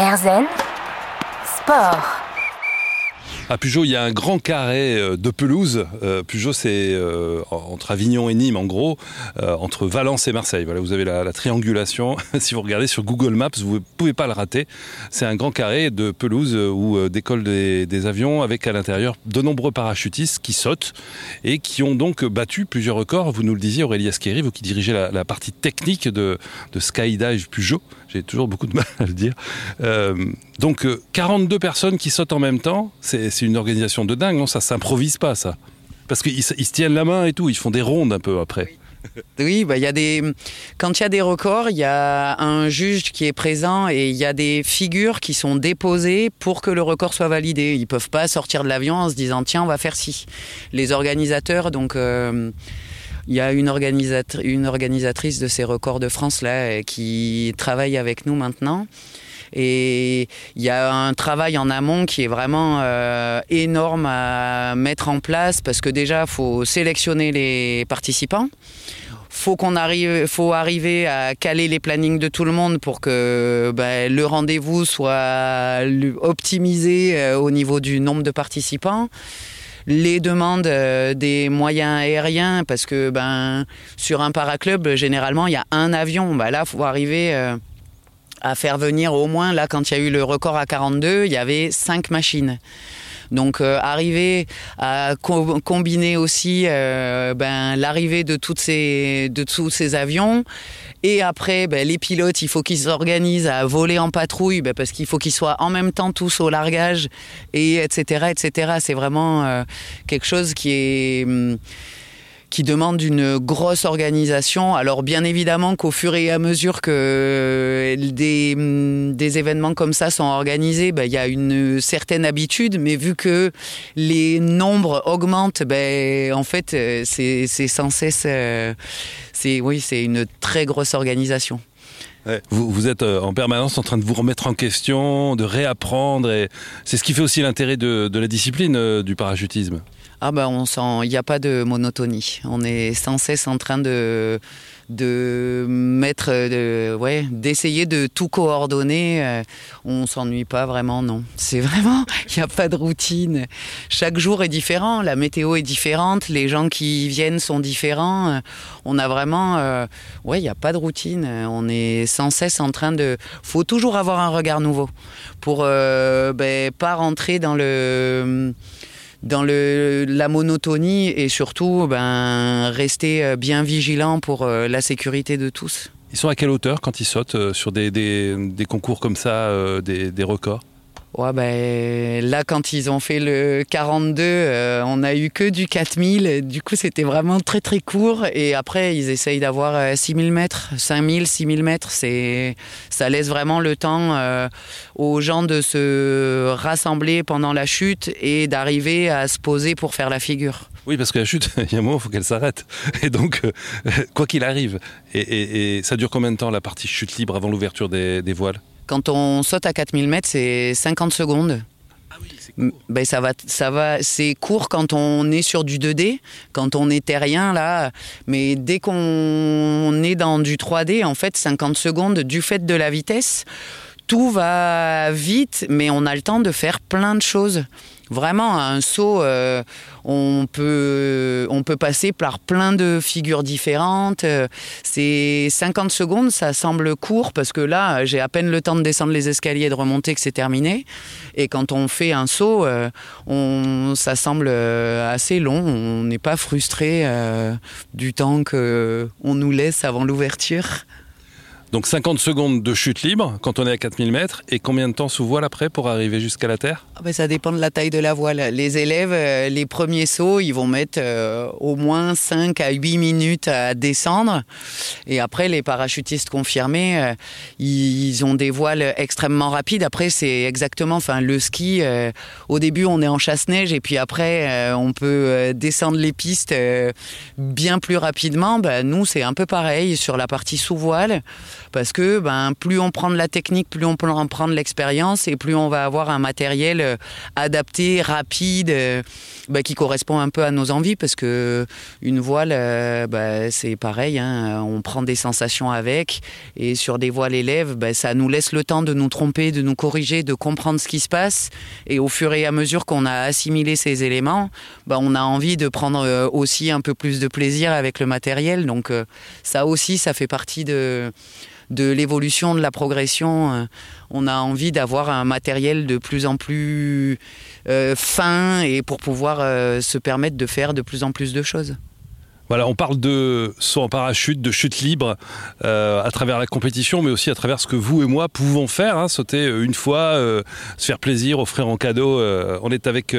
Erzen Sport. À Peugeot, il y a un grand carré euh, de pelouse. Euh, Peugeot, c'est euh, entre Avignon et Nîmes, en gros, entre Valence et Marseille. Voilà, vous avez la, triangulation. si vous regardez sur Google Maps, vous ne pouvez pas le rater. C'est un grand carré de pelouse où décollent des, avions avec à l'intérieur de nombreux parachutistes qui sautent et qui ont donc battu plusieurs records. Vous nous le disiez, Aurélie Asqueri, vous qui dirigez la, partie technique de, de Skydive Peugeot. J'ai toujours beaucoup de mal à le dire. donc, 42 personnes qui sautent en même temps, c'est une organisation de dingue, non Ça s'improvise pas, ça. Parce qu'ils se tiennent la main et tout, ils font des rondes un peu après. Oui, bah, y a des... quand il y a des records, il y a un juge qui est présent et il y a des figures qui sont déposées pour que le record soit validé. Ils peuvent pas sortir de l'avion en se disant tiens, on va faire ci. Les organisateurs, donc. Euh, il y a une, une organisatrice de ces records de France là qui travaille avec nous maintenant et il y a un travail en amont qui est vraiment euh, énorme à mettre en place parce que déjà, il faut sélectionner les participants faut qu'on arrive, faut arriver à caler les plannings de tout le monde pour que ben, le rendez-vous soit optimisé euh, au niveau du nombre de participants. Les demandes euh, des moyens aériens, parce que ben sur un paraclub, généralement il y a un avion. Ben, là, faut arriver à faire venir au moins, là, quand il y a eu le record à 42, il y avait 5 machines. Donc euh, arriver à combiner aussi euh, ben, l'arrivée de, de tous ces avions et après ben, les pilotes, il faut qu'ils s'organisent à voler en patrouille ben, parce qu'il faut qu'ils soient en même temps tous au largage et etc. etc. C'est vraiment euh, quelque chose qui est... Qui demande une grosse organisation. Alors bien évidemment qu'au fur et à mesure que des, des événements comme ça sont organisés, ben, il y a une certaine habitude, mais vu que les nombres augmentent, ben, en fait c'est sans cesse, euh, c'est oui, c'est une très grosse organisation. Vous, êtes euh, en permanence en train de vous remettre en question, de réapprendre, et c'est ce qui fait aussi l'intérêt de, la discipline euh, du parachutisme. Ah ben on il n'y a pas de monotonie. On est sans cesse en train de de mettre, de, ouais, d'essayer de tout coordonner. Euh, on s'ennuie pas vraiment, non. C'est vraiment, il n'y a pas de routine. Chaque jour est différent, la météo est différente, les gens qui viennent sont différents. On a vraiment, euh, ouais, il n'y a pas de routine. On est sans cesse en train de, faut toujours avoir un regard nouveau pour euh, ben, pas rentrer dans le dans la monotonie et surtout ben, rester euh, bien vigilant pour euh, la sécurité de tous. Ils sont à quelle hauteur quand ils sautent euh, sur des, des, des concours comme ça, des, des records? Ouais, ben, là, quand ils ont fait le 42, euh, on a eu que du 4000. Du coup, c'était vraiment très, très court. Et après, ils essayent d'avoir 6000 euh, mètres, 5000, 6000 mètres. C'est, ça laisse vraiment le temps euh, aux gens de se rassembler pendant la chute et d'arriver à se poser pour faire la figure. Oui, parce que la chute, il y a un moment, il faut qu'elle s'arrête. Et donc, quoi qu'il arrive, et, ça dure combien de temps la partie chute libre avant l'ouverture des voiles? Quand on saute à 4000 mètres, c'est 50 secondes. Ah oui, c'est court. Ben, ça va, ça va, c'est court quand on est sur du 2D, quand on est terrien là, mais dès qu'on est dans du 3D, en fait, 50 secondes du fait de la vitesse, tout va vite, mais on a le temps de faire plein de choses. Vraiment, un saut, euh, on, peut, on peut passer par plein de figures différentes. C'est 50 secondes, ça semble court parce que là, j'ai à peine le temps de descendre les escaliers et de remonter que c'est terminé. Et quand on fait un saut, euh, on, ça semble euh, assez long. On n'est pas frustré du temps qu'on nous laisse avant l'ouverture. Donc 50 secondes de chute libre quand on est à 4000 mètres et combien de temps sous voile après pour arriver jusqu'à la Terre? Ah ben Ça dépend de la taille de la voile. Les élèves, euh, les premiers sauts, ils vont mettre euh, au moins 5 à 8 minutes à descendre. Et après, les parachutistes confirmés, euh, ils ont des voiles extrêmement rapides. Après, c'est exactement, enfin le ski, au début on est en chasse-neige et puis après on peut descendre les pistes bien plus rapidement. Ben, nous, c'est un peu pareil sur la partie sous voile. Parce que ben, plus on prend de la technique, plus on prend de l'expérience et plus on va avoir un matériel euh, adapté, rapide, euh, ben, qui correspond un peu à nos envies parce que une voile, ben, c'est pareil, hein, on prend des sensations avec et sur des voiles élèves, ben, ça nous laisse le temps de nous tromper, de nous corriger, de comprendre ce qui se passe et au fur et à mesure qu'on a assimilé ces éléments, on a envie de prendre aussi un peu plus de plaisir avec le matériel. Donc ça aussi, ça fait partie de, de l'évolution, de la progression. Euh, on a envie d'avoir un matériel de plus en plus euh, fin et pour pouvoir euh, se permettre de faire de plus en plus de choses. Voilà, on parle de saut en parachute, de chute libre euh, à travers la compétition, mais aussi à travers ce que vous et moi pouvons faire, hein, sauter une fois, euh, se faire plaisir, offrir en cadeau. Euh, on est avec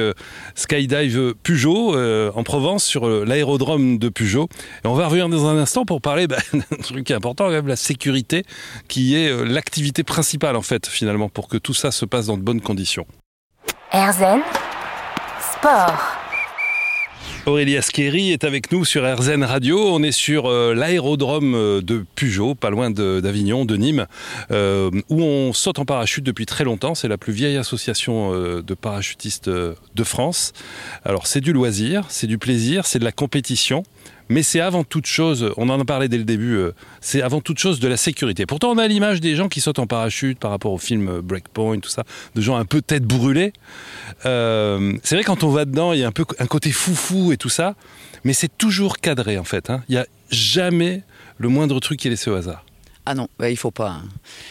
Skydive Peugeot en Provence sur l'aérodrome de Peugeot. Et on va revenir dans un instant pour parler bah, d'un truc qui est important, la sécurité, qui est l'activité principale en fait finalement pour que tout ça se passe dans de bonnes conditions. Erzen Sport. Aurélie Asqueri est avec nous sur RZN Radio. On est sur euh, l'aérodrome euh, de Pujot, pas loin d'Avignon, de, Nîmes, euh, où on saute en parachute depuis très longtemps. C'est la plus vieille association de parachutistes de France. Alors c'est du loisir, c'est du plaisir, c'est de la compétition mais c'est avant toute chose, on en a parlé dès le début, euh, c'est avant toute chose de la sécurité. Pourtant, on a l'image des gens qui sautent en parachute par rapport au film euh, Breakpoint, tout ça, de gens un peu tête brûlée. Euh, c'est vrai, quand on va dedans, il y a un peu un côté foufou et tout ça, mais c'est toujours cadré en fait. Hein. Il n'y a jamais le moindre truc qui est laissé au hasard. Ah non, bah, il faut pas. Hein.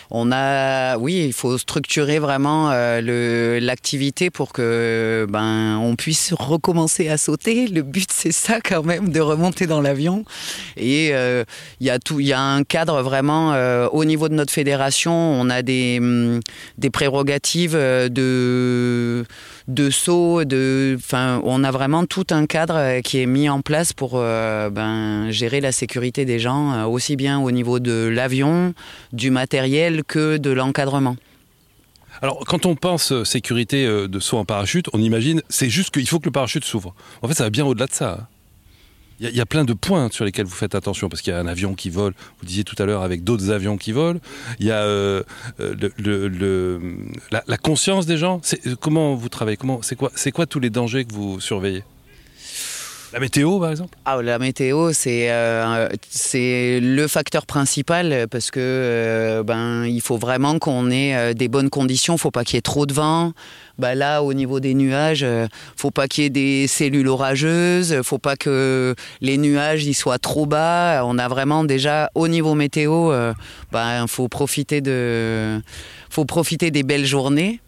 On a, oui, il faut structurer vraiment euh, l'activité pour que ben on puisse recommencer à sauter. Le but c'est ça quand même, de remonter dans l'avion. Et euh, il y a tout, il y a un cadre vraiment euh, au niveau de notre fédération. On a des hum, des prérogatives de de saut, de, enfin, on a vraiment tout un cadre qui est mis en place pour ben, gérer la sécurité des gens, aussi bien au niveau de l'avion, du matériel que de l'encadrement. Alors, quand on pense sécurité de saut en parachute, on imagine, c'est juste qu'il faut que le parachute s'ouvre. En fait, ça va bien au-delà de ça. Hein. Il y, a plein de points sur lesquels vous faites attention, parce qu'il y a un avion qui vole, vous disiez tout à l'heure, avec d'autres avions qui volent. Il y a euh, la, conscience des gens. Comment vous travaillez C'est quoi tous les dangers que vous surveillez? La météo, par exemple? Ah, La météo, c'est euh, c'est le facteur principal parce que euh, ben il faut vraiment qu'on ait euh, des bonnes conditions. Il faut pas qu'il y ait trop de vent. Bah là, au niveau des nuages, faut pas qu'il y ait des cellules orageuses. Faut pas que les nuages y soient trop bas. On a vraiment déjà au niveau météo, ben faut profiter de faut profiter des belles journées.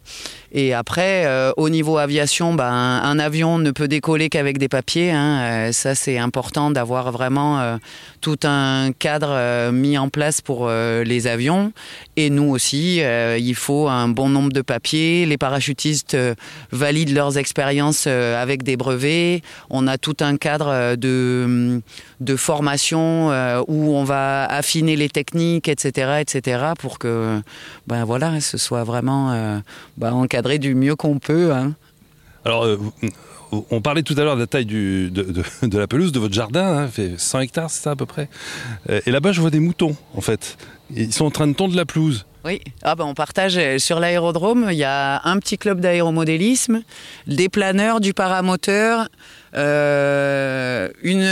Et après, euh, au niveau aviation, ben, un avion ne peut décoller qu'avec des papiers. Hein. Euh, ça, c'est important d'avoir vraiment euh, tout un cadre mis en place pour les avions. Et nous aussi, il faut un bon nombre de papiers. Les parachutistes valident leurs expériences avec des brevets. On a tout un cadre de, de formation où on va affiner les techniques, etc., etc., pour que, ben voilà, ce soit vraiment ben, encadré du mieux qu'on peut. Hein. Alors, euh, on parlait tout à l'heure de la taille de, la pelouse de votre jardin, hein, fait 100 hectares, c'est ça à peu près. Euh, et là-bas, je vois des moutons, en fait. Ils sont en train de tondre la pelouse. Oui, ah ben on partage euh, sur l'aérodrome. Il y a un petit club d'aéromodélisme, des planeurs, du paramoteur, une,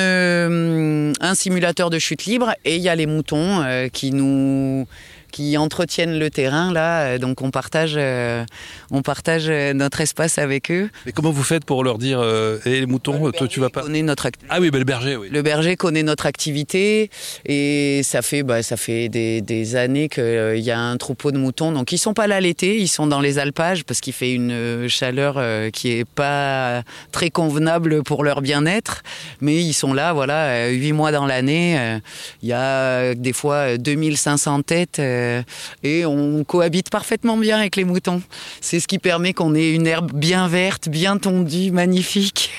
un simulateur de chute libre, et il y a les moutons qui nous qui entretiennent le terrain là. Euh, donc on partage, euh, on partage euh, notre espace avec eux. Mais comment vous faites pour leur dire et les moutons, toi tu vas pas connaît notre Ah oui, le berger, oui. Le berger connaît notre activité et ça fait, bah, ça fait des, des années qu'il y a un troupeau de moutons. Donc ils sont pas là l'été, ils sont dans les alpages parce qu'il fait une chaleur qui est pas très convenable pour leur bien-être. Mais ils sont là, voilà, huit mois dans l'année. Il y a des fois 2500 têtes euh, et on cohabite parfaitement bien avec les moutons. C'est ce qui permet qu'on ait une herbe bien verte, bien tondue, magnifique.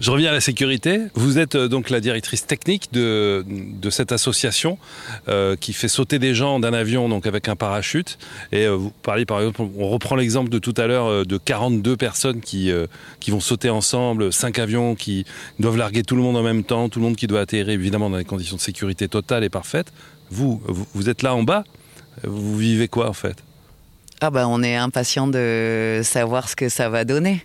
Je reviens à la sécurité. Vous êtes euh, donc la directrice technique de, cette association euh, qui fait sauter des gens d'un avion donc avec un parachute. Et vous parlez par exemple, on reprend l'exemple de tout à l'heure de 42 personnes qui, qui vont sauter ensemble, 5 avions qui doivent larguer tout le monde en même temps, tout le monde qui doit atterrir évidemment dans des conditions de sécurité totale et parfaite. Vous, vous, êtes là en bas, vous vivez quoi en fait? Ah bah on est impatient de savoir ce que ça va donner.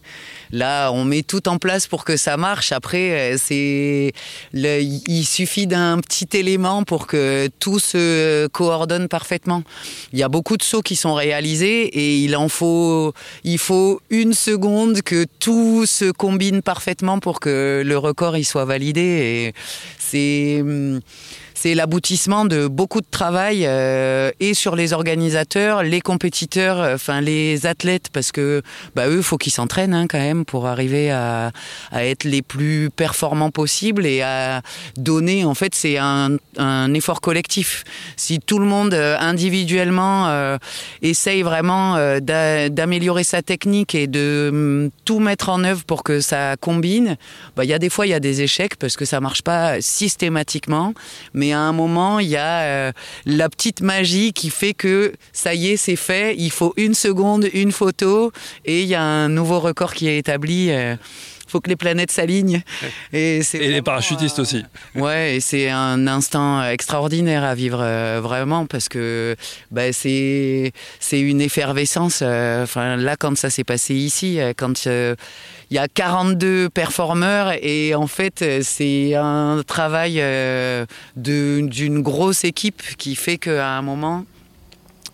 Là, on met tout en place pour que ça marche. Après, euh, c'est il suffit d'un petit élément pour que tout se coordonne parfaitement. Il y a beaucoup de sauts qui sont réalisés et il en faut il faut une seconde que tout se combine parfaitement pour que le record il soit validé et c'est hum, c'est l'aboutissement de beaucoup de travail euh, et sur les organisateurs, les compétiteurs, euh, enfin les athlètes, parce que bah, eux, faut qu'ils s'entraînent hein, quand même pour arriver à, être les plus performants possibles et à donner. En fait, c'est un, effort collectif. Si tout le monde euh, individuellement essaye vraiment d'améliorer sa technique et de mm, tout mettre en œuvre pour que ça combine, bah, il y a des fois il y a des échecs parce que ça marche pas systématiquement, mais à un moment, il y a euh, la petite magie qui fait que ça y est, c'est fait. Il faut une seconde, une photo, et il y a un nouveau record qui est établi. Euh, faut que les planètes s'alignent. Et, les parachutistes aussi. Euh, ouais, et c'est un instant extraordinaire à vivre vraiment parce que bah, c'est c'est une effervescence. Enfin là, quand ça s'est passé ici, quand il y a 42 performeurs et en fait c'est un travail euh, d'une grosse équipe qui fait qu'à un moment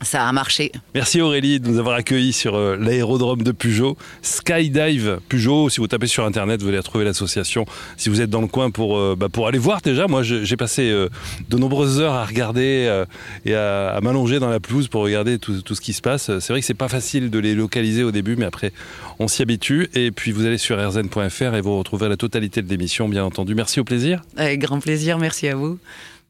ça a marché. Merci Aurélie de nous avoir accueillis sur euh, l'aérodrome de Peugeot. Skydive Peugeot, si vous tapez sur internet, vous allez retrouver l'association. Si vous êtes dans le coin pour, euh, bah, pour aller voir déjà, moi j'ai passé euh, de nombreuses heures à regarder et à, m'allonger dans la pelouse pour regarder tout, tout ce qui se passe. C'est vrai que c'est pas facile de les localiser au début, mais après on s'y habitue. Et puis vous allez sur rzn.fr et vous retrouverez la totalité de l'émission, bien entendu. Merci au plaisir. Avec grand plaisir, merci à vous.